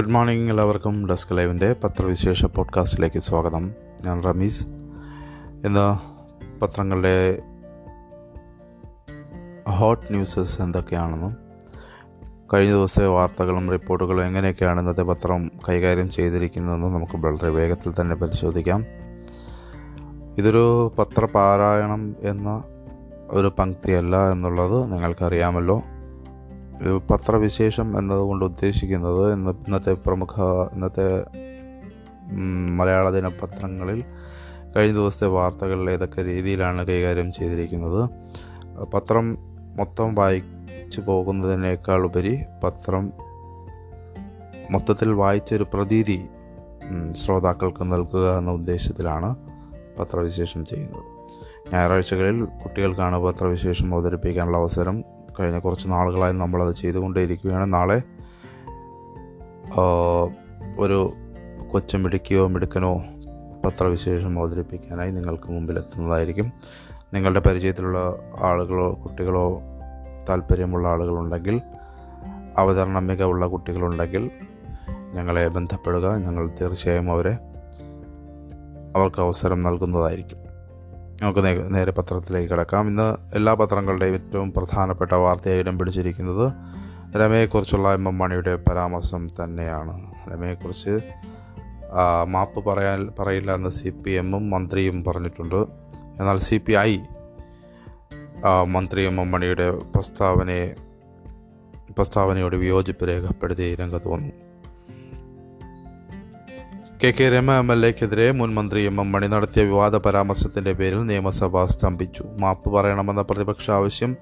Good morning എല്ലാവർക്കും desk ലൈവിന്റെ പത്രവിശേഷ പോഡ്കാസ്റ്റിലേക്ക് സ്വാഗതം. ഞാൻ റമീസ്. ഇന്ന് പത്രങ്ങളുടെ ഹോട്ട് ന്യൂസസ് എന്തൊക്കെയാണെന്നും കഴിഞ്ഞ ദിവസത്തെ വാർത്തകളും റിപ്പോർട്ടുകളും എങ്ങനെയൊക്കെയാണ് ഇന്നത്തെ പത്രം കൈകാര്യം ചെയ്തിരിക്കുന്നതെന്നും നമുക്ക് വളരെ വേഗത്തിൽ തന്നെ പരിശോധിക്കാം. ഇതൊരു പത്രപാരായണം എന്ന ഒരു പങ്ക്തിയല്ല എന്നുള്ളത് നിങ്ങൾക്കറിയാമല്ലോ. പത്രവിശേഷം എന്നതുകൊണ്ട് ഉദ്ദേശിക്കുന്നത് ഇന്ന് ഇന്നത്തെ പ്രമുഖ ഇന്നത്തെ മലയാള ദിനപത്രങ്ങളിൽ കഴിഞ്ഞ ദിവസത്തെ വാർത്തകൾ ഏതൊക്കെ രീതിയിലാണ് കൈകാര്യം ചെയ്തിരിക്കുന്നത്. പത്രം മൊത്തം വായിച്ചു പോകുന്നതിനേക്കാൾ ഉപരി പത്രം മൊത്തത്തിൽ വായിച്ചൊരു പ്രതീതി ശ്രോതാക്കൾക്ക് നൽകുക എന്ന ഉദ്ദേശത്തിലാണ് പത്രവിശേഷം ചെയ്യുന്നത്. ഞായറാഴ്ചകളിൽ കുട്ടികൾക്കാണ് പത്രവിശേഷം അവതരിപ്പിക്കാനുള്ള അവസരം കഴിഞ്ഞ കുറച്ച് നാളുകളായി നമ്മളത് ചെയ്തുകൊണ്ടേയിരിക്കുകയാണ്. നാളെ ഒരു കൊച്ചു മിടുക്കിയോ മിടുക്കനോ പത്രവിശേഷം അവതരിപ്പിക്കാനായി നിങ്ങൾക്ക് മുമ്പിൽ എത്തുന്നതായിരിക്കും നിങ്ങളുടെ പരിചയത്തിലുള്ള ആളുകളോ കുട്ടികളോ താല്പര്യമുള്ള ആളുകളുണ്ടെങ്കിൽ അവതരണ മികവുള്ള കുട്ടികളുണ്ടെങ്കിൽ ഞങ്ങളെ ബന്ധപ്പെടുക. ഞങ്ങൾ തീർച്ചയായും അവരെ അവർക്ക് അവസരം നൽകുന്നതായിരിക്കും. നമുക്ക് നേരെ പത്രത്തിലേക്ക് കിടക്കാം. ഇന്ന് എല്ലാ പത്രങ്ങളുടെയും ഏറ്റവും പ്രധാനപ്പെട്ട വാർത്തയായി ഇടം പിടിച്ചിരിക്കുന്നത്. രമയെക്കുറിച്ചുള്ള എം എം മണിയുടെ പരാമർശം തന്നെയാണ്. രമയെക്കുറിച്ച് മാപ്പ് പറയാൻ പറയില്ല എന്ന് സി പി എമ്മും മന്ത്രിയും പറഞ്ഞിട്ടുണ്ട്. എന്നാൽ സി പി ഐ മന്ത്രി എം എം മണിയുടെ പ്രസ്താവനയെ പ്രസ്താവനയോട് വിയോജിപ്പ് രേഖപ്പെടുത്തി രംഗത്ത് വന്നു. K K Rama M L എക്കെതിരെ മുൻ മന്ത്രി എം എം മണി നടത്തിയ വിവാദ പരാമർശത്തിന്റെ പേരിൽ നിയമസഭ സ്തംഭിച്ചു. മാപ്പ് പറയണമെന്ന പ്രതിപക്ഷ ആവശ്യം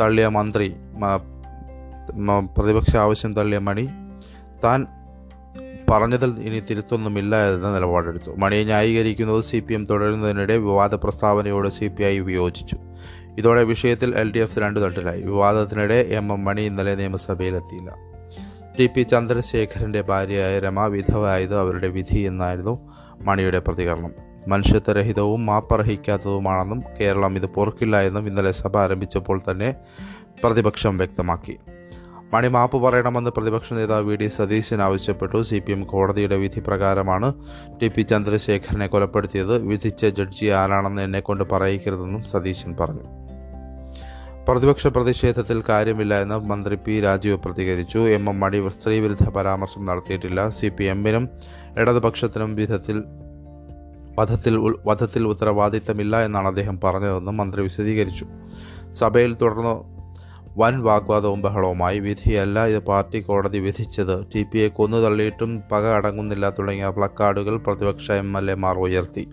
തള്ളിയ മന്ത്രി പ്രതിപക്ഷ ആവശ്യം തള്ളിയ മണി താൻ പറഞ്ഞതിൽ ഇനി തിരുത്തൊന്നുമില്ല എന്ന നിലപാടെടുത്തു. മണിയെ ന്യായീകരിക്കുന്നത് സി പി എം തുടരുന്നതിനിടെ വിവാദ പ്രസ്താവനയോട് സി പി ഐ വിയോജിച്ചു. ഇതോടെ വിഷയത്തിൽ എൽ ഡി എഫ് രണ്ടു തട്ടിലായി. വിവാദത്തിനിടെ എം എം മണി ഇന്നലെ നിയമസഭയിലെത്തിയില്ല. ടി പി ചന്ദ്രശേഖരന്റെ ഭാര്യയായ രമ വിധവായത് അവരുടെ വിധി എന്നായിരുന്നു മണിയുടെ പ്രതികരണം. മനുഷ്യത്വരഹിതവും മാപ്പർഹിക്കാത്തതുമാണെന്നും കേരളം ഇത് പൊറുക്കില്ല എന്നും ഇന്നലെ സഭ ആരംഭിച്ചപ്പോൾ തന്നെ പ്രതിപക്ഷം വ്യക്തമാക്കി. മണി മാപ്പ് പറയണമെന്ന് പ്രതിപക്ഷ നേതാവ് വി ഡി സതീശൻ ആവശ്യപ്പെട്ടു. സി പി എം കോടതിയുടെ വിധി പ്രകാരമാണ് ടി പി ചന്ദ്രശേഖരനെ കൊലപ്പെടുത്തിയത്. വിധിച്ച ജഡ്ജി ആരാണെന്ന് എന്നെക്കൊണ്ട് പറയിക്കരുതെന്നും സതീശൻ പറഞ്ഞു. പ്രതിപക്ഷ പ്രതിഷേധത്തിൽ കാര്യമില്ല എന്ന് മന്ത്രി പി രാജീവ് പ്രതികരിച്ചു. എം എം മണി സ്ത്രീവിരുദ്ധ പരാമർശം നടത്തിയിട്ടില്ല. സി പി എമ്മിനും ഇടതുപക്ഷത്തിനും വിധത്തിൽ വധത്തിൽ വധത്തിൽ ഉത്തരവാദിത്തമില്ല എന്നാണ് അദ്ദേഹം പറഞ്ഞതെന്നും മന്ത്രി വിശദീകരിച്ചു. സഭയിൽ തുടർന്ന് വൻ വാഗ്വാദവും ബഹളവുമായി. വിധിയല്ല ഇത് പാർട്ടി കോടതി വിധിച്ചത്. ടി പി എ കൊന്നു തള്ളിയിട്ടും പക അടങ്ങുന്നില്ല തുടങ്ങിയ പ്ലക്കാർഡുകൾ പ്രതിപക്ഷ എം എൽ എമാർ ഉയർത്തി.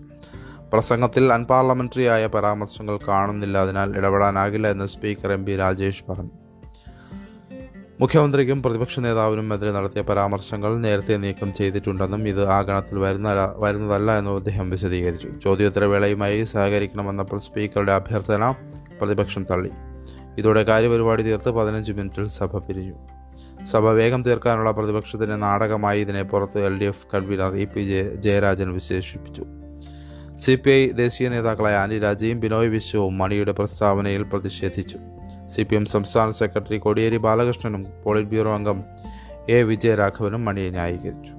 പ്രസംഗത്തിൽ അൺപാർലമെന്ററിയായ പരാമർശങ്ങൾ കാണുന്നില്ല അതിനാൽ ഇടപെടാനാകില്ല എന്ന് സ്പീക്കർ എം പി രാജേഷ് പറഞ്ഞു. മുഖ്യമന്ത്രിക്കും പ്രതിപക്ഷ നേതാവിനും എതിരെ നടത്തിയ പരാമർശങ്ങൾ നേരത്തെ നീക്കം ചെയ്തിട്ടുണ്ടെന്നും ഇത് ആ ഗണത്തിൽ വരുന്ന വരുന്നതല്ല എന്നും അദ്ദേഹം വിശദീകരിച്ചു. ചോദ്യോത്തരവേളയുമായി സഹകരിക്കണമെന്ന സ്പീക്കറുടെ അഭ്യർത്ഥന പ്രതിപക്ഷം തള്ളി. ഇതോടെ കാര്യപരിപാടി തീർത്ത് പതിനഞ്ച് മിനിറ്റിൽ സഭ പിരിഞ്ഞു. സഭ വേഗം തീർക്കാനുള്ള പ്രതിപക്ഷത്തിന്റെ നാടകമായി ഇതിനെ പുറത്ത് L D F convener E P Jayarajan വിശേഷിപ്പിച്ചു. സി പി ഐ ദേശീയ നേതാക്കളായ ആന്റി രാജയും ബിനോയ് വിശ്വവും മണിയുടെ പ്രസ്താവനയിൽ പ്രതിഷേധിച്ചു. സി പി എം സംസ്ഥാന സെക്രട്ടറി കോടിയേരി ബാലകൃഷ്ണനും പോളിറ്റ് ബ്യൂറോ അംഗം എ വിജയരാഘവനും മണിയെ ന്യായീകരിച്ചു.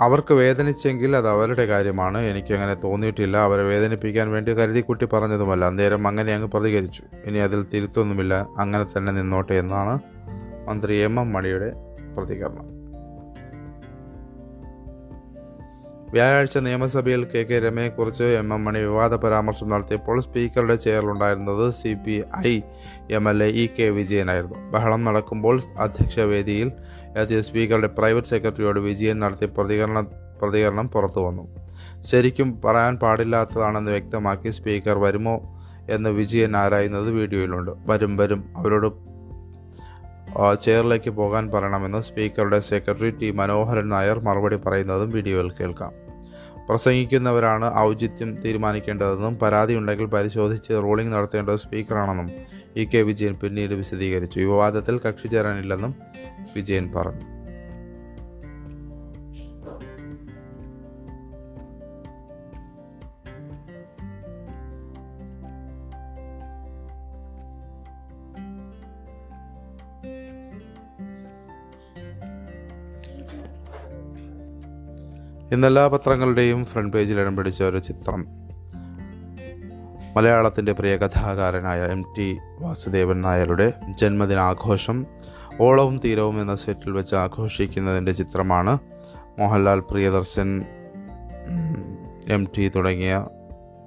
അവർക്ക് വേദനിച്ചെങ്കിൽ അത് അവരുടെ കാര്യമാണ്. എനിക്ക് അങ്ങനെ തോന്നിയിട്ടില്ല. അവരെ വേദനിപ്പിക്കാൻ വേണ്ടി കരുതിക്കുട്ടി പറഞ്ഞതുമല്ല. അന്നേരം അങ്ങനെ അങ്ങ് പ്രതികരിച്ചു. ഇനി അതിൽ തിരുത്തൊന്നുമില്ല. അങ്ങനെ തന്നെ നിന്നോട്ടെ എന്നാണ് മന്ത്രി എം എം മണിയുടെ പ്രതികരണം. വ്യാഴാഴ്ച നിയമസഭയിൽ കെ കെ രമയെക്കുറിച്ച് എം എം മണി വിവാദ പരാമർശം നടത്തിയപ്പോൾ സ്പീക്കറുടെ ചെയറിലുണ്ടായിരുന്നത് C P I M L A E K വിജയനായിരുന്നു. ബഹളം നടക്കുമ്പോൾ അധ്യക്ഷ വേദിയിൽ എത്തിയ സ്പീക്കറുടെ പ്രൈവറ്റ് സെക്രട്ടറിയോട് വിജയൻ നടത്തിയ പ്രതികരണ പ്രതികരണം പുറത്തു വന്നു ശരിക്കും പറയാൻ പാടില്ലാത്തതാണെന്ന് വ്യക്തമാക്കി സ്പീക്കർ വരുമോ എന്ന് വിജയൻ ആരായുന്നത് വീഡിയോയിലുണ്ട്. വരും വരും. അവരോട് ചെയറിലേക്ക് പോകാൻ പറയണമെന്ന് സ്പീക്കറുടെ സെക്രട്ടറി ടി മനോഹരൻ നായർ മറുപടി പറയുന്നതും വീഡിയോയിൽ കേൾക്കാം. പ്രസംഗിക്കുന്നവരാണ് ഔചിത്യം തീരുമാനിക്കേണ്ടതെന്നും പരാതി ഉണ്ടെങ്കിൽ പരിശോധിച്ച് റൂളിംഗ് നടത്തേണ്ടത് സ്പീക്കറാണെന്നും ഇ കെ വിജയൻ പിന്നീട് വിശദീകരിച്ചു. വിവാദത്തിൽ കക്ഷി ചേരാനില്ലെന്നും വിജയൻ പറഞ്ഞു. ഇന്നെല്ലാ പത്രങ്ങളുടെയും ഫ്രണ്ട് പേജിൽ ഇടം പിടിച്ച ഒരു ചിത്രം. മലയാളത്തിന്റെ പ്രിയ കഥാകാരനായ എം ടി വാസുദേവൻ നായരുടെ ജന്മദിനാഘോഷം ഓളവും തീരവും എന്ന സെറ്റിൽ വെച്ച് ആഘോഷിക്കുന്നതിന്റെ ചിത്രമാണ് മോഹൻലാൽ പ്രിയദർശൻ എം ടി തുടങ്ങിയ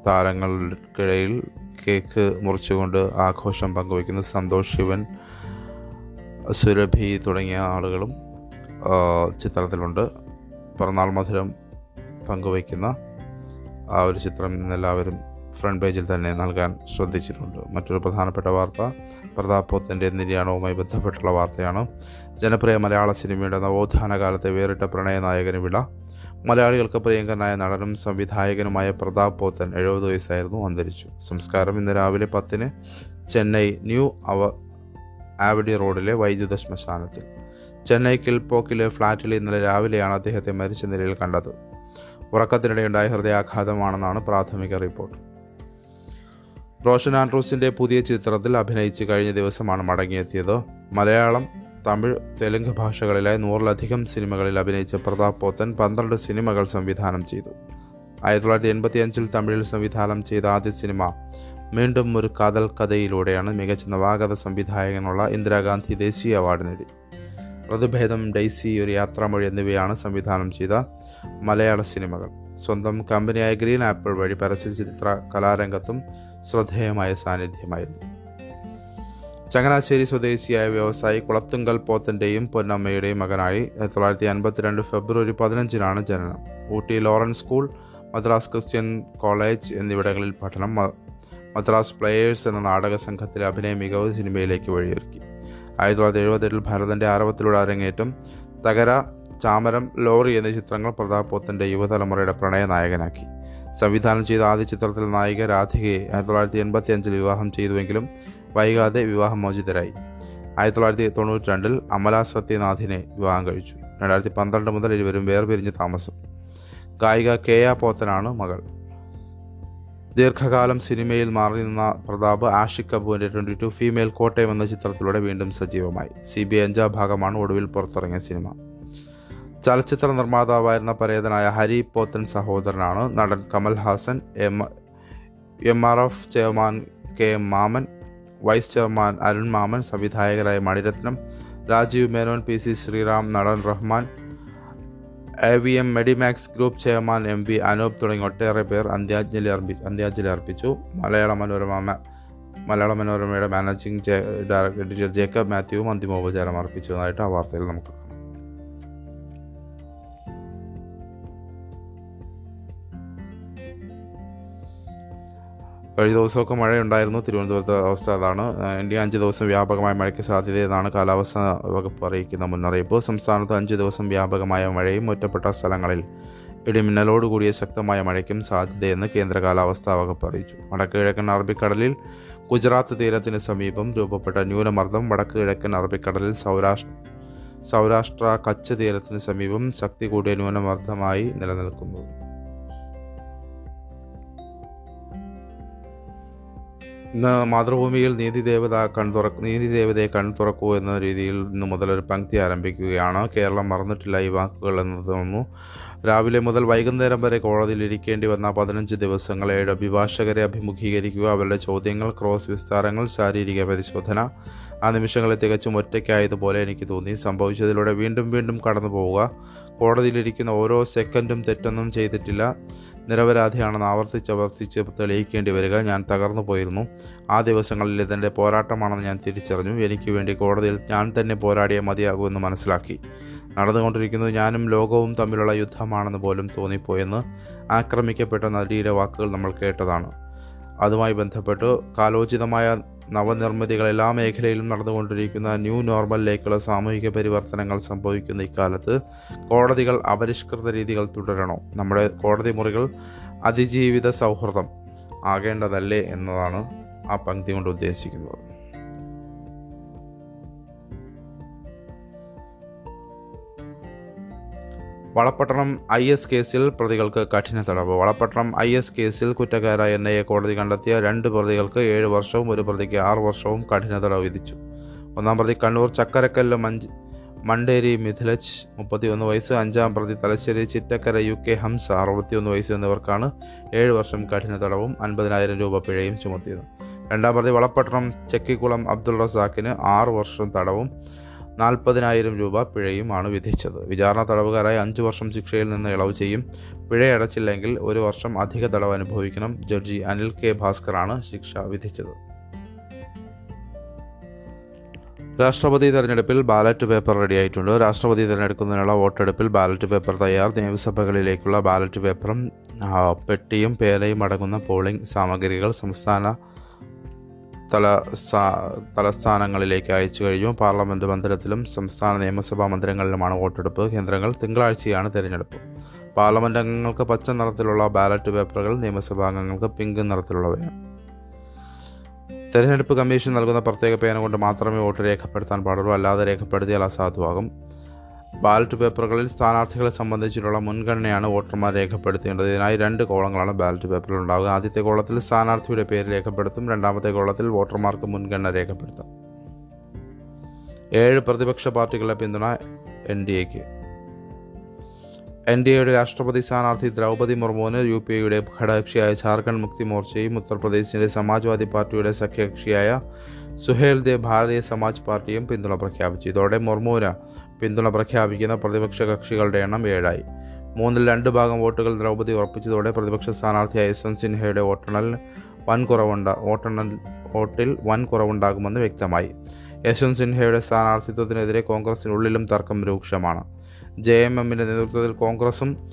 താരങ്ങൾക്കിടയിൽ കേക്ക് മുറിച്ചുകൊണ്ട് ആഘോഷം പങ്കുവയ്ക്കുന്ന സന്തോഷ് ശിവൻ സുരഭി തുടങ്ങിയ ആളുകളും ചിത്രത്തിലുണ്ട്. പിറന്നാൾ മധുരം പങ്കുവയ്ക്കുന്ന ആ ഒരു ചിത്രം ഇന്നെല്ലാവരും ഫ്രണ്ട് പേജിൽ തന്നെ നൽകാൻ ശ്രദ്ധിച്ചിട്ടുണ്ട്. മറ്റൊരു പ്രധാനപ്പെട്ട വാർത്ത പ്രതാപ് പോത്തന്റെ നിര്യാണവുമായി ബന്ധപ്പെട്ടുള്ള വാർത്തയാണ്. ജനപ്രിയ മലയാള സിനിമയുടെ നവോത്ഥാന കാലത്തെ വേറിട്ട പ്രണയ നായകന് വിള. മലയാളികൾക്ക് പ്രിയങ്കരനായ നടനും സംവിധായകനുമായ പ്രതാപ് പോത്തൻ എഴുപത് വയസ്സായിരുന്നു അന്തരിച്ചു. സംസ്കാരം ഇന്ന് രാവിലെ പത്തിന് ചെന്നൈ ന്യൂ അവ ആവഡി റോഡിലെ വൈദ്യുത ശ്മശാനത്തിൽ. ചെന്നൈ കിൽപോക്കിലെ ഫ്ളാറ്റിൽ ഇന്നലെ രാവിലെയാണ് അദ്ദേഹത്തെ മരിച്ച നിലയിൽ കണ്ടത്. ഉറക്കത്തിനിടെയുണ്ടായ ഹൃദയാഘാതമാണെന്നാണ് പ്രാഥമിക റിപ്പോർട്ട്. റോഷൻ ആൻഡ്രൂസിന്റെ പുതിയ ചിത്രത്തിൽ അഭിനയിച്ച് കഴിഞ്ഞ ദിവസമാണ് മടങ്ങിയെത്തിയത്. മലയാളം തമിഴ് തെലുങ്ക് ഭാഷകളിലായി നൂറിലധികം സിനിമകളിൽ അഭിനയിച്ച പ്രതാപ് പോത്തൻ പന്ത്രണ്ട് സിനിമകൾ സംവിധാനം ചെയ്തു. ആയിരത്തി തൊള്ളായിരത്തി എൺപത്തി അഞ്ചിൽ തമിഴിൽ സംവിധാനം ചെയ്ത ആദ്യ സിനിമ വീണ്ടും ഒരു കഥൽ കഥയിലൂടെയാണ് മികച്ച നവാഗത സംവിധായകനുള്ള ഇന്ദിരാഗാന്ധി ദേശീയ അവാർഡ് നേടി. ഋതുഭേദം ഡൈസി ഒരു യാത്രാമൊഴി എന്നിവയാണ് സംവിധാനം ചെയ്ത മലയാള സിനിമകൾ. സ്വന്തം കമ്പനിയായ ഗ്രീൻ ആപ്പിൾ വഴി പരസ്യചിത്ര കലാരംഗത്തും ശ്രദ്ധേയമായ സാന്നിധ്യമായിരുന്നു. ചങ്ങനാശ്ശേരി സ്വദേശിയായ വ്യവസായി കുളത്തുങ്കൽ പോത്തന്റെയും പൊന്നമ്മയുടെയും മകനായി ആയിരത്തി തൊള്ളായിരത്തി അൻപത്തിരണ്ട് ഫെബ്രുവരി പതിനഞ്ചിനാണ് ജനനം. Ooty Lawrence school Madras Christian college എന്നിവിടങ്ങളിൽ പഠനം മദ്രാസ് പ്ലേയേഴ്സ് എന്ന നാടക സംഘത്തിലെ അഭിനയ മികവ് സിനിമയിലേക്ക് വഴിയൊരുക്കി. ആയിരത്തി തൊള്ളായിരത്തി എഴുപത്തെട്ടിൽ ഭരതന്റെ ആരവത്തിലൂടെ അരങ്ങേറ്റം തകര ചാമരം ലോറി എന്നീ ചിത്രങ്ങൾ പ്രതാപ് പോത്തന്റെ യുവതലമുറയുടെ പ്രണയ നായകനാക്കി സംവിധാനം ചെയ്ത ആദ്യ ചിത്രത്തിൽ നായിക രാധികയെ ആയിരത്തി തൊള്ളായിരത്തി എൺപത്തി അഞ്ചിൽ വിവാഹം ചെയ്തുവെങ്കിലും വൈകാതെ വിവാഹമോചിതരായി ആയിരത്തി തൊള്ളായിരത്തി തൊണ്ണൂറ്റി രണ്ടിൽ അമല സത്യനാഥിനെ വിവാഹം കഴിച്ചു. രണ്ടായിരത്തി പന്ത്രണ്ട് മുതൽ ഇരുവരും വേർപിരിഞ്ഞ് താമസം. ഗായിക കെ ആ പോത്തനാണ് മകൾ. ദീർഘകാലം സിനിമയിൽ മാറി നിന്ന പ്രതാപ് ആഷിക് കപൂറിന്റെ ട്വന്റി ടു ഫീമെയിൽ കോട്ടയം എന്ന ചിത്രത്തിലൂടെ വീണ്ടും സജീവമായി. സി ബി അഞ്ചാം ഭാഗമാണ് ഒടുവിൽ പുറത്തിറങ്ങിയ സിനിമ. ചലച്ചിത്ര നിർമ്മാതാവായിരുന്ന പരേതനായ ഹരി പോത്തൻ സഹോദരനാണ് നടൻ Kamal Haasan M M R F chairman K M Mammen vice chairman Arun Mammen സംവിധായകരായ Mani Ratnam Rajiv Menon P C Sreeram നടൻ Rahman A V M Medimax group chairman M V Anoop തുടങ്ങി ഒട്ടേറെ പേർ അന്ത്യാഞ്ജലി അർപ്പി അന്ത്യാഞ്ജലി അർപ്പിച്ചു. മലയാള മനോരമ മലയാള മനോരമയുടെ മാനേജിംഗ് ഡയറക്ടർ എഡിറ്റർ ജേക്കബ് മാത്യുവും അന്തിമോപചാരം അർപ്പിച്ചതായിട്ട് ആ വാർത്തയിൽ നമുക്ക് കഴിഞ്ഞ ദിവസമൊക്കെ മഴയുണ്ടായിരുന്നു. തിരുവനന്തപുരത്തെ അവസ്ഥ അതാണ്. ഇനി ഇന്ത്യ അഞ്ച് ദിവസം വ്യാപകമായ മഴയ്ക്ക് സാധ്യതയെന്നാണ് കാലാവസ്ഥ വകുപ്പ് അറിയിക്കുന്ന മുന്നറിയിപ്പ്. സംസ്ഥാനത്ത് അഞ്ച് ദിവസം വ്യാപകമായ മഴയും ഒറ്റപ്പെട്ട സ്ഥലങ്ങളിൽ ഇടിമിന്നലോട് കൂടിയ ശക്തമായ മഴയ്ക്കും സാധ്യതയെന്ന് കേന്ദ്ര കാലാവസ്ഥാ വകുപ്പ് അറിയിച്ചു. വടക്ക് കിഴക്കൻ അറബിക്കടലിൽ ഗുജറാത്ത് തീരത്തിന് സമീപം രൂപപ്പെട്ട ന്യൂനമർദ്ദം വടക്ക് കിഴക്കൻ അറബിക്കടലിൽ സൗരാഷ്ട്ര സൗരാഷ്ട്ര കച്ച് തീരത്തിന് സമീപം ശക്തി കൂടിയ ന്യൂനമർദ്ദമായി നിലനിൽക്കുന്നു. ഇന്ന് മാതൃഭൂമിയിൽ നീതിദേവത കൺ തുറ നീതിദേവതയെ കൺ തുറക്കൂ എന്ന രീതിയിൽ ഇന്ന് മുതൽ ഒരു പങ്ക്തി ആരംഭിക്കുകയാണ്. കേരളം മറന്നിട്ടില്ല ഈ വാക്കുകൾ എന്ന് തോന്നുന്നു. രാവിലെ മുതൽ വൈകുന്നേരം വരെ കോടതിയിൽ ഇരിക്കേണ്ടി വന്ന പതിനഞ്ച് ദിവസങ്ങൾ ഏഴ് അഭിഭാഷകരെ അഭിമുഖീകരിക്കുക അവരുടെ ചോദ്യങ്ങൾ ക്രോസ് വിസ്താരങ്ങൾ ശാരീരിക പരിശോധന ആ നിമിഷങ്ങളിൽ തികച്ചും ഒറ്റയ്ക്കായതുപോലെ എനിക്ക് തോന്നി. സംഭവിച്ചതിലൂടെ വീണ്ടും വീണ്ടും കടന്നു പോവുക. കോടതിയിലിരിക്കുന്ന ഓരോ സെക്കൻഡും തെറ്റൊന്നും ചെയ്തിട്ടില്ല. നിരപരാധിയാണെന്ന് ആവർത്തിച്ചവർത്തിച്ച് തെളിയിക്കേണ്ടി വരിക. ഞാൻ തകർന്നു പോയിരുന്നു. ആ ദിവസങ്ങളിൽ ഇതിന്റെ പോരാട്ടമാണെന്ന് ഞാൻ തിരിച്ചറിഞ്ഞു. എനിക്ക് വേണ്ടി കോടതിയിൽ ഞാൻ തന്നെ പോരാടിയേ മതിയാകുമെന്ന് മനസ്സിലാക്കി. നടന്നുകൊണ്ടിരിക്കുന്നത് ഞാനും ലോകവും തമ്മിലുള്ള യുദ്ധമാണെന്ന് പോലും തോന്നിപ്പോയെന്ന് ആക്രമിക്കപ്പെട്ട നടിയുടെ വാക്കുകൾ നമ്മൾ കേട്ടതാണ്. അതുമായി ബന്ധപ്പെട്ട് കാലോചിതമായ നവനിർമ്മിതികൾ എല്ലാ മേഖലയിലും നടന്നുകൊണ്ടിരിക്കുന്ന ന്യൂ നോർമലിലേക്കുള്ള സാമൂഹിക പരിവർത്തനങ്ങൾ സംഭവിക്കുന്ന ഇക്കാലത്ത് കോടതികൾ അപരിഷ്കൃത രീതികൾ തുടരണോ. നമ്മുടെ കോടതി മുറികൾ അതിജീവിത സൗഹൃദം ആകേണ്ടതല്ലേ എന്നതാണ് ആ പങ്ക്തി കൊണ്ട് ഉദ്ദേശിക്കുന്നത്. വളപട്ടണം ഐ എസ് കേസിൽ പ്രതികൾക്ക് കഠിന തടവ്. വളപട്ടണം ഐ എസ് കേസിൽ കുറ്റക്കാരായ എൻ ഐ എ കോടതി കണ്ടെത്തിയ രണ്ട് പ്രതികൾക്ക് ഏഴ് വർഷവും ഒരു പ്രതിക്ക് ആറ് വർഷവും കഠിന തടവ് വിധിച്ചു. ഒന്നാം പ്രതി കണ്ണൂർ ചക്കരക്കല്ല് മഞ്ച് മണ്ടേരി മിഥിലജ് മുപ്പത്തിയൊന്ന് വയസ്സ് അഞ്ചാം പ്രതി തലശ്ശേരി ചിറ്റക്കര യു കെ ഹംസ അറുപത്തിയൊന്ന് വയസ്സ് എന്നിവർക്കാണ് ഏഴ് വർഷം കഠിന തടവും അൻപതിനായിരം രൂപ പിഴയും ചുമത്തിയത്. രണ്ടാം പ്രതി വളപ്പട്ടണം ചെക്കിക്കുളം അബ്ദുൾ റസാഖിന് ആറ് വർഷം തടവും നാൽപ്പതിനായിരം രൂപ പിഴയുമാണ് വിധിച്ചത്. വിചാരണ തടവുകാരായി അഞ്ചു വർഷം ശിക്ഷയിൽ നിന്ന് ഇളവ് ചെയ്യും. പിഴയടച്ചില്ലെങ്കിൽ ഒരു വർഷം അധിക തടവ് അനുഭവിക്കണം. ജഡ്ജി അനിൽ കെ ഭാസ്കറാണ് ശിക്ഷ വിധിച്ചത്. രാഷ്ട്രപതി തെരഞ്ഞെടുപ്പിൽ ബാലറ്റ് പേപ്പർ റെഡിയായിട്ടുണ്ട്. രാഷ്ട്രപതി തിരഞ്ഞെടുക്കുന്നതിനുള്ള വോട്ടെടുപ്പിൽ ബാലറ്റ് പേപ്പർ തയ്യാർ. നിയമസഭകളിലേക്കുള്ള ബാലറ്റ് പേപ്പറും പെട്ടിയും പേനയും അടങ്ങുന്ന പോളിംഗ് സാമഗ്രികൾ സംസ്ഥാന തല സ്ഥാ- തലസ്ഥാനങ്ങളിലേക്ക് അയച്ചു കഴിഞ്ഞു. പാർലമെന്റ് മന്ദിരത്തിലും സംസ്ഥാന നിയമസഭാ മന്ദിരങ്ങളിലുമാണ് വോട്ടെടുപ്പ്. കേന്ദ്രങ്ങൾ തിങ്കളാഴ്ചയാണ് തിരഞ്ഞെടുപ്പ്. പാർലമെന്റ് അംഗങ്ങൾക്ക് പച്ച നിറത്തിലുള്ള ബാലറ്റ് പേപ്പറുകൾ നിയമസഭാ അംഗങ്ങൾക്ക് പിങ്ക് നിറത്തിലുള്ളവയാണ്. തെരഞ്ഞെടുപ്പ് കമ്മീഷൻ നൽകുന്ന പ്രത്യേക പേന കൊണ്ട് മാത്രമേ വോട്ട് രേഖപ്പെടുത്താൻ പാടുള്ളൂ. അല്ലാതെ രേഖപ്പെടുത്തിയാൽ അസാധുവാകും ബാലറ്റ് പേപ്പറുകളിൽ സ്ഥാനാർത്ഥികളെ സംബന്ധിച്ചിട്ടുള്ള മുൻഗണനയാണ് വോട്ടർമാർ രേഖപ്പെടുത്തേണ്ടത്. ഇതിനായി രണ്ട് കോളങ്ങളാണ് ബാലറ്റ് പേപ്പറിൽ ഉണ്ടാവുക. ആദ്യത്തെ കോളത്തിൽ സ്ഥാനാർത്ഥിയുടെ പേര് രേഖപ്പെടുത്തും. രണ്ടാമത്തെ കോളത്തിൽ വോട്ടർമാർക്ക് മുൻഗണന രേഖപ്പെടുത്തും. ഏഴ് പ്രതിപക്ഷ പാർട്ടികളുടെ പിന്തുണ എൻ ഡി എക്ക്. എൻ ഡി എയുടെ രാഷ്ട്രപതി സ്ഥാനാർത്ഥി ദ്രൗപതി മുർമുവിന് യു പി എയുടെ ഘടകകക്ഷിയായ ജാർഖണ്ഡ് മുക്തി മോർച്ചയും ഉത്തർപ്രദേശിന്റെ സമാജ്വാദി പാർട്ടിയുടെ സഖ്യകക്ഷിയായ സുഹേൽ ദേവ് ഭാരതീയ സമാജ് പാർട്ടിയും പിന്തുണ പ്രഖ്യാപിച്ചു. ഇതോടെ മുർമുവിന് പിന്തുണ പ്രഖ്യാപിക്കുന്ന പ്രതിപക്ഷ കക്ഷികളുടെ എണ്ണം ഏഴായി. മൂന്നിൽ രണ്ട് ഭാഗം വോട്ടുകൾ ദ്രൗപതി ഉറപ്പിച്ചതോടെ പ്രതിപക്ഷ സ്ഥാനാർത്ഥിയായ യശ്വന്ത് സിൻഹയുടെ വോട്ടെണ്ണൽ വൻ കുറവുണ്ട വോട്ടെണ്ണൽ വോട്ടിൽ വൻ കുറവുണ്ടാകുമെന്ന് വ്യക്തമായി. യശ്വന്ത് സിൻഹയുടെ സ്ഥാനാർത്ഥിത്വത്തിനെതിരെ കോൺഗ്രസിനുള്ളിലും തർക്കം രൂക്ഷമാണ്. ജെ എം എമ്മിന്റെ നേതൃത്വത്തിൽ കോൺഗ്രസും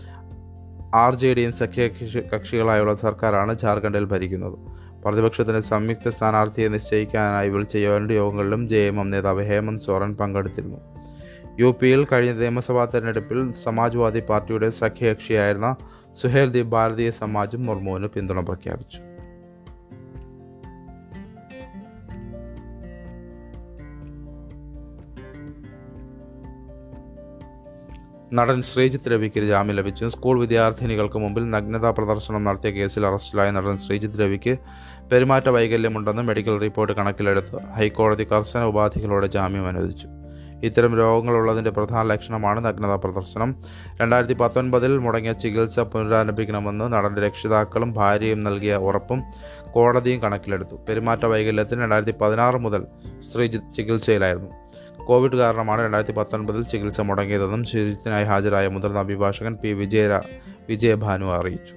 ആർ ജെ ഡിയും സഖ്യ കക്ഷി- കക്ഷികളായുള്ള സർക്കാരാണ് ജാർഖണ്ഡിൽ ഭരിക്കുന്നത്. പ്രതിപക്ഷത്തിന് സംയുക്ത സ്ഥാനാർത്ഥിയെ നിശ്ചയിക്കാനായി വിളിച്ച രണ്ട് യോഗങ്ങളിലും ജെ എം എം നേതാവ് ഹേമന്ത് സോറൻ പങ്കെടുത്തിരുന്നു. യു പിയിൽ കഴിഞ്ഞ നിയമസഭാ തെരഞ്ഞെടുപ്പിൽ സമാജ്വാദി പാർട്ടിയുടെ സഖ്യകക്ഷിയായിരുന്ന സുഹേൽ ദി ഭാരതീയ സമാജും മുർമുവിന് പിന്തുണ പ്രഖ്യാപിച്ചു. നടൻ ശ്രീജിത്ത് രവിക്ക് ജാമ്യം ലഭിച്ചു. സ്കൂൾ വിദ്യാർത്ഥിനികൾക്ക് മുമ്പിൽ നഗ്നതാ പ്രദർശനം നടത്തിയ കേസിൽ അറസ്റ്റിലായ നടൻ ശ്രീജിത്ത് രവിക്ക് പെരുമാറ്റ വൈകല്യമുണ്ടെന്ന് മെഡിക്കൽ റിപ്പോർട്ട് കണക്കിലെടുത്ത് ഹൈക്കോടതി കർശന ഉപാധികളോടെ ജാമ്യം അനുവദിച്ചു. ഇത്തരം രോഗങ്ങളുള്ളതിന്റെ പ്രധാന ലക്ഷണമാണ് നഗ്നതാ പ്രദർശനം. രണ്ടായിരത്തി പത്തൊൻപതിൽ മുടങ്ങിയ ചികിത്സ പുനരാരംഭിക്കണമെന്ന് നടന്റെ രക്ഷിതാക്കളും ഭാര്യയും നൽകിയ ഉറപ്പും കോടതിയും കണക്കിലെടുത്തു. പെരുമാറ്റ വൈകല്യത്തിന് രണ്ടായിരത്തി പതിനാറ് മുതൽ ശ്രീജിത്ത് ചികിത്സയിലായിരുന്നു. കോവിഡ് കാരണമാണ് രണ്ടായിരത്തി പത്തൊൻപതിൽ ചികിത്സ മുടങ്ങിയതെന്നും ശ്രീജിത്തിനായി ഹാജരായ മുതിർന്ന അഭിഭാഷകൻ പി. വിജയ വിജയഭാനു അറിയിച്ചു.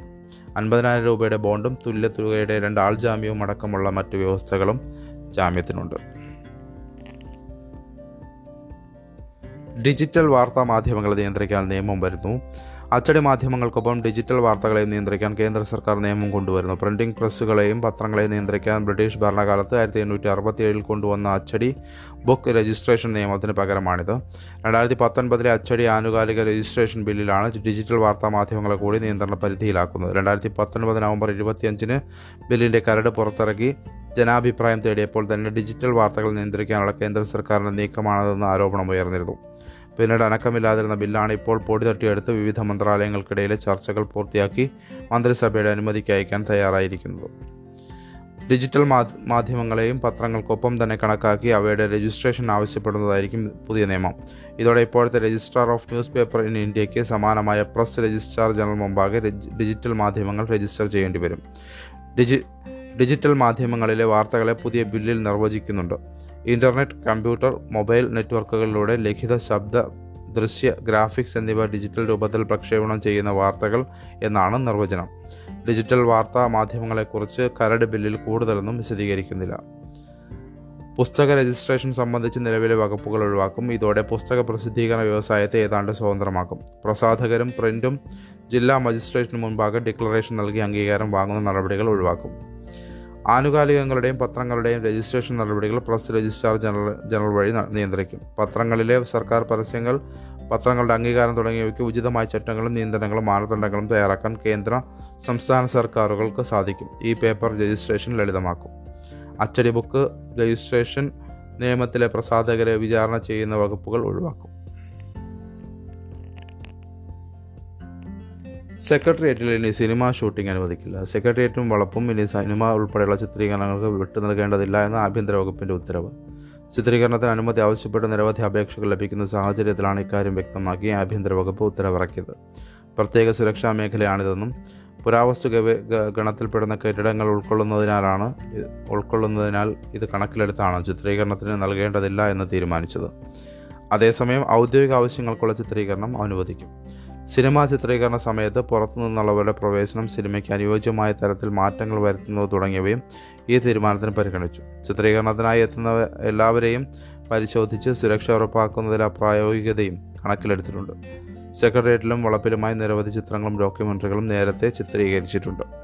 അൻപതിനായിരം രൂപയുടെ ബോണ്ടും തുല്യ തുകയുടെ രണ്ട് ആൾ ജാമ്യവും അടക്കമുള്ള മറ്റ് വ്യവസ്ഥകളും ജാമ്യത്തിനുണ്ട്. ഡിജിറ്റൽ വാർത്താ മാധ്യമങ്ങളെ നിയന്ത്രിക്കാൻ നിയമം വരുന്നു. അച്ചടി മാധ്യമങ്ങൾക്കൊപ്പം ഡിജിറ്റൽ വാർത്തകളെയും നിയന്ത്രിക്കാൻ കേന്ദ്ര സർക്കാർ നിയമം കൊണ്ടുവരുന്നു. പ്രിന്റിംഗ് പ്രസ്സുകളെയും പത്രങ്ങളെയും നിയന്ത്രിക്കാൻ ബ്രിട്ടീഷ് ഭരണകാലത്ത് ആയിരത്തി എണ്ണൂറ്റി അറുപത്തിയേഴിൽ കൊണ്ടുവന്ന അച്ചടി ബുക്ക് രജിസ്ട്രേഷൻ നിയമത്തിന് പകരമാണിത്. രണ്ടായിരത്തി പത്തൊൻപതിലെ അച്ചടി ആനുകാലിക രജിസ്ട്രേഷൻ ബില്ലിലാണ് ഡിജിറ്റൽ വാർത്താ മാധ്യമങ്ങളെ കൂടി നിയന്ത്രണ പരിധിയിലാക്കുന്നത്. രണ്ടായിരത്തി പത്തൊൻപത് നവംബർ ഇരുപത്തിയഞ്ചിന് ബില്ലിന്റെ കരട് പുറത്തിറക്കി ജനാഭിപ്രായം തേടിയപ്പോൾ തന്നെ ഡിജിറ്റൽ വാർത്തകൾ നിയന്ത്രിക്കാനുള്ള കേന്ദ്ര സർക്കാരിന്റെ നീക്കമാണതെന്ന് ആരോപണം ഉയർന്നിരുന്നു പിന്നീട് അനക്കമില്ലാതിരുന്ന ബില്ലാണ് ഇപ്പോൾ പൊടി തട്ടിയെടുത്ത് വിവിധ മന്ത്രാലയങ്ങൾക്കിടയിലെ ചർച്ചകൾ പൂർത്തിയാക്കി മന്ത്രിസഭയുടെ അനുമതിക്ക് അയക്കാൻ തയ്യാറായിരിക്കുന്നത്. ഡിജിറ്റൽ മാധ്യമങ്ങളെയും പത്രങ്ങൾക്കൊപ്പം തന്നെ കണക്കാക്കി അവയുടെ രജിസ്ട്രേഷൻ ആവശ്യപ്പെടുന്നതായിരിക്കും പുതിയ നിയമം. ഇതോടെ ഇപ്പോഴത്തെ registrar of newspaper in ഇന്ത്യയ്ക്ക് സമാനമായ പ്രസ് രജിസ്ട്രാർ ജനറൽ മുമ്പാകെ ഡിജിറ്റൽ മാധ്യമങ്ങൾ രജിസ്റ്റർ ചെയ്യേണ്ടി വരും ഡിജി ഡിജിറ്റൽ മാധ്യമങ്ങളിലെ വാർത്തകളെ പുതിയ ബില്ലിൽ നിർവചിക്കുന്നുണ്ട്. ഇന്റർനെറ്റ് കമ്പ്യൂട്ടർ മൊബൈൽ നെറ്റ്വർക്കുകളിലൂടെ ലിഖിത ശബ്ദ ദൃശ്യ ഗ്രാഫിക്സ് എന്നിവ ഡിജിറ്റൽ രൂപത്തിൽ പ്രക്ഷേപണം ചെയ്യുന്ന വാർത്തകൾ എന്നാണ് നിർവചനം. ഡിജിറ്റൽ വാർത്താ മാധ്യമങ്ങളെക്കുറിച്ച് കരട് ബില്ലിൽ കൂടുതലൊന്നും വിശദീകരിക്കുന്നില്ല. പുസ്തക രജിസ്ട്രേഷൻ സംബന്ധിച്ച് നിലവിലെ വകുപ്പുകൾ ഒഴിവാക്കും. ഇതോടെ പുസ്തക പ്രസിദ്ധീകരണ വ്യവസായത്തെ ഏതാണ്ട് സ്വതന്ത്രമാക്കും. പ്രസാധകരും പ്രിന്റും ജില്ലാ മജിസ്ട്രേറ്റിന് മുൻപാകെ ഡിക്ലറേഷൻ നൽകി അംഗീകാരം വാങ്ങുന്ന നടപടികൾ ഒഴിവാക്കും. ആനുകാലികങ്ങളുടെയും പത്രങ്ങളുടെയും രജിസ്ട്രേഷൻ നടപടികൾ പ്രസ് രജിസ്ട്രാർ ജനറൽ ജനറൽ വഴി നിയന്ത്രിക്കും. പത്രങ്ങളിലെ സർക്കാർ പരസ്യങ്ങൾ പത്രങ്ങളുടെ അംഗീകാരം തുടങ്ങിയവയ്ക്ക് ഉചിതമായ ചട്ടങ്ങളും നിയന്ത്രണങ്ങളും മാനദണ്ഡങ്ങളും തയ്യാറാക്കാൻ കേന്ദ്ര സംസ്ഥാന സർക്കാരുകൾക്ക് സാധിക്കും. ഈ പേപ്പർ രജിസ്ട്രേഷൻ ലളിതമാക്കും. അച്ചടി ബുക്ക് രജിസ്ട്രേഷൻ നിയമത്തിലെ പ്രസാധകരെ വിചാരണ ചെയ്യുന്ന വകുപ്പുകൾ ഒഴിവാക്കും. സെക്രട്ടേറിയറ്റിൽ ഇനി സിനിമ ഷൂട്ടിംഗ് അനുവദിക്കില്ല. സെക്രട്ടേറിയറ്റും വളപ്പും ഇനി സിനിമ ഉൾപ്പെടെയുള്ള ചിത്രീകരണങ്ങൾക്ക് വിട്ടു നൽകേണ്ടതില്ല എന്ന ആഭ്യന്തര വകുപ്പിന്റെ ഉത്തരവ്. ചിത്രീകരണത്തിന് അനുമതി ആവശ്യപ്പെട്ട് നിരവധി അപേക്ഷകൾ ലഭിക്കുന്ന സാഹചര്യത്തിലാണ് ഇക്കാര്യം വ്യക്തമാക്കി ആഭ്യന്തര വകുപ്പ് ഉത്തരവിറക്കിയത്. പ്രത്യേക സുരക്ഷാ മേഖലയാണിതെന്നും പുരാവസ്തു ഗണത്തിൽപ്പെടുന്ന കെട്ടിടങ്ങൾ ഉൾക്കൊള്ളുന്നതിനാലാണ് ഉൾക്കൊള്ളുന്നതിനാൽ ഇത് കണക്കിലെടുത്താണ് ചിത്രീകരണത്തിന് നൽകേണ്ടതില്ല എന്ന് തീരുമാനിച്ചത്. അതേസമയം ഔദ്യോഗിക ആവശ്യങ്ങൾക്കുള്ള ചിത്രീകരണം അനുവദിക്കും. സിനിമാ ചിത്രീകരണ സമയത്ത് പുറത്തുനിന്നുള്ളവരുടെ പ്രവേശനം സിനിമയ്ക്ക് അനുയോജ്യമായ തരത്തിൽ മാറ്റങ്ങൾ വരുത്തുന്നത് തുടങ്ങിയവയും ഈ തീരുമാനത്തിന് പരിഗണിച്ചു. ചിത്രീകരണത്തിനായി എത്തുന്ന എല്ലാവരെയും പരിശോധിച്ച് സുരക്ഷ ഉറപ്പാക്കുന്നതിലെ പ്രായോഗികതയും കണക്കിലെടുത്തിട്ടുണ്ട്. സെക്രട്ടേറിയറ്റിലും വളപ്പിലുമായി നിരവധി ചിത്രങ്ങളും ഡോക്യുമെന്ററികളും നേരത്തെ ചിത്രീകരിച്ചിട്ടുണ്ട്.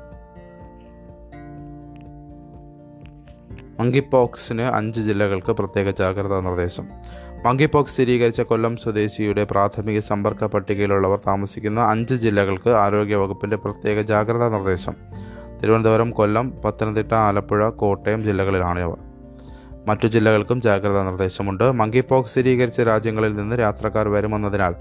മങ്കിപോക്സിന് അഞ്ച് ജില്ലകൾക്ക് പ്രത്യേക ജാഗ്രതാ നിർദ്ദേശം. മങ്കിപോക്സ് സ്ഥിരീകരിച്ച കൊല്ലം സ്വദേശിയുടെ പ്രാഥമിക സമ്പർക്ക പട്ടികയിലുള്ളവർ താമസിക്കുന്ന അഞ്ച് ജില്ലകൾക്ക് ആരോഗ്യവകുപ്പിന്റെ പ്രത്യേക ജാഗ്രതാ നിർദ്ദേശം. തിരുവനന്തപുരം കൊല്ലം പത്തനംതിട്ട ആലപ്പുഴ കോട്ടയം ജില്ലകളിലാണ് ജില്ലകളിലാണിവർ മറ്റു ജില്ലകൾക്കും ജാഗ്രതാ നിർദ്ദേശമുണ്ട്. മങ്കിപോക്സ് സ്ഥിരീകരിച്ച രാജ്യങ്ങളിൽ നിന്ന് യാത്രക്കാർ വരുമെന്നതിനാൽ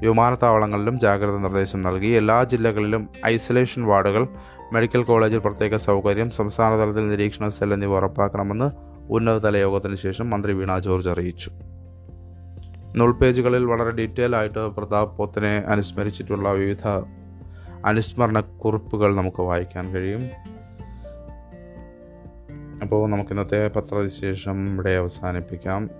വിമാനത്താവളങ്ങളിലും ജാഗ്രതാ നിർദ്ദേശം നൽകി. എല്ലാ ജില്ലകളിലും ഐസൊലേഷൻ വാർഡുകൾ മെഡിക്കൽ കോളേജിൽ പ്രത്യേക സൗകര്യം സംസ്ഥാനതലത്തിൽ നിരീക്ഷണ സെൽ എന്നിവ ഉറപ്പാക്കണമെന്ന് ഉന്നതതല യോഗത്തിന് ശേഷം മന്ത്രി വീണ ജോർജ് അറിയിച്ചു. നുൾ പേജുകളിൽ വളരെ ഡീറ്റെയിൽ ആയിട്ട് പ്രതാപ് പോത്തിനെ അനുസ്മരിച്ചിട്ടുള്ള വിവിധ അനുസ്മരണ കുറിപ്പുകൾ നമുക്ക് വായിക്കാൻ കഴിയും. അപ്പോൾ നമുക്ക് ഇന്നത്തെ പത്രവിശേഷം ഇവിടെ അവസാനിപ്പിക്കാം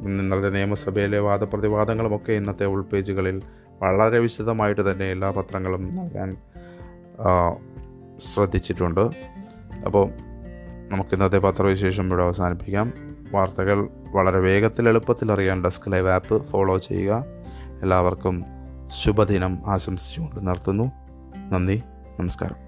ഇന്നത്തെ നിയമസഭയിലെ വാദപ്രതിവാദങ്ങളുമൊക്കെ ഇന്നത്തെ ഉൾപേജുകളിൽ വളരെ വിശദമായിട്ട് തന്നെ എല്ലാ പത്രങ്ങളും നൽകാൻ ശ്രദ്ധിച്ചിട്ടുണ്ട്. അപ്പോൾ നമുക്കിന്നത്തെ പത്രവിശേഷം ഇവിടെ അവസാനിപ്പിക്കാം. വാർത്തകൾ വളരെ വേഗത്തിൽ എളുപ്പത്തിൽ അറിയാൻ ഡെസ്ക് ലൈവ് ആപ്പ് ഫോളോ ചെയ്യുക. എല്ലാവർക്കും ശുഭദിനം ആശംസിച്ചുകൊണ്ട് നിർത്തുന്നു. നന്ദി നമസ്കാരം.